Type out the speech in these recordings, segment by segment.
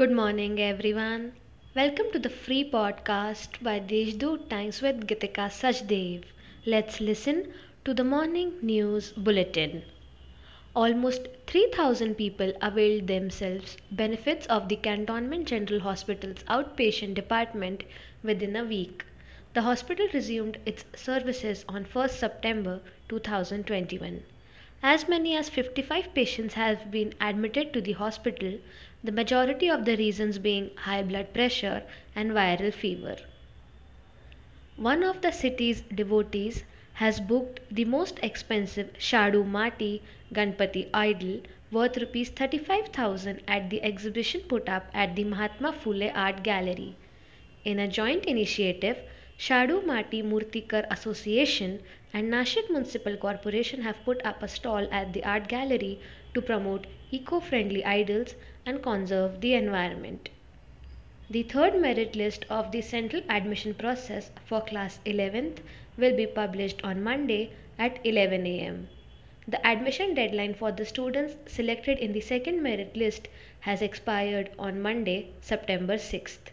Good morning, everyone. Welcome to the free podcast by Deshdoot Times with Gitika Sachdev. Let's listen to the morning news bulletin. Almost 3000 people availed themselves benefits of the Cantonment General Hospital's outpatient department within a week. The hospital resumed its services on 1st September 2021. As many as 55 patients have been admitted to the hospital, the majority of the reasons being high blood pressure and viral fever. One of the city's devotees has booked the most expensive Shadu Mati Ganpati idol worth rupees 35,000 at the exhibition put up at the Mahatma Phule Art Gallery. In a joint initiative, Shadu Mati Murtikar Association and Nashik Municipal Corporation have put up a stall at the art gallery to promote eco-friendly idols and conserve the environment. The third merit list of the central admission process for class 11th will be published on Monday at 11 am. The admission deadline for the students selected in the second merit list has expired on Monday, September 6th.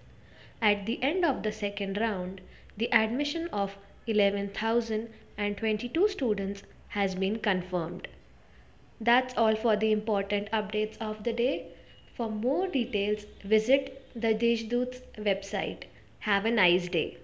At the end of the second round, the admission of 11,022 students has been confirmed. That's all for the important updates of the day. For more details, visit the Deshdoot's website. Have a nice day.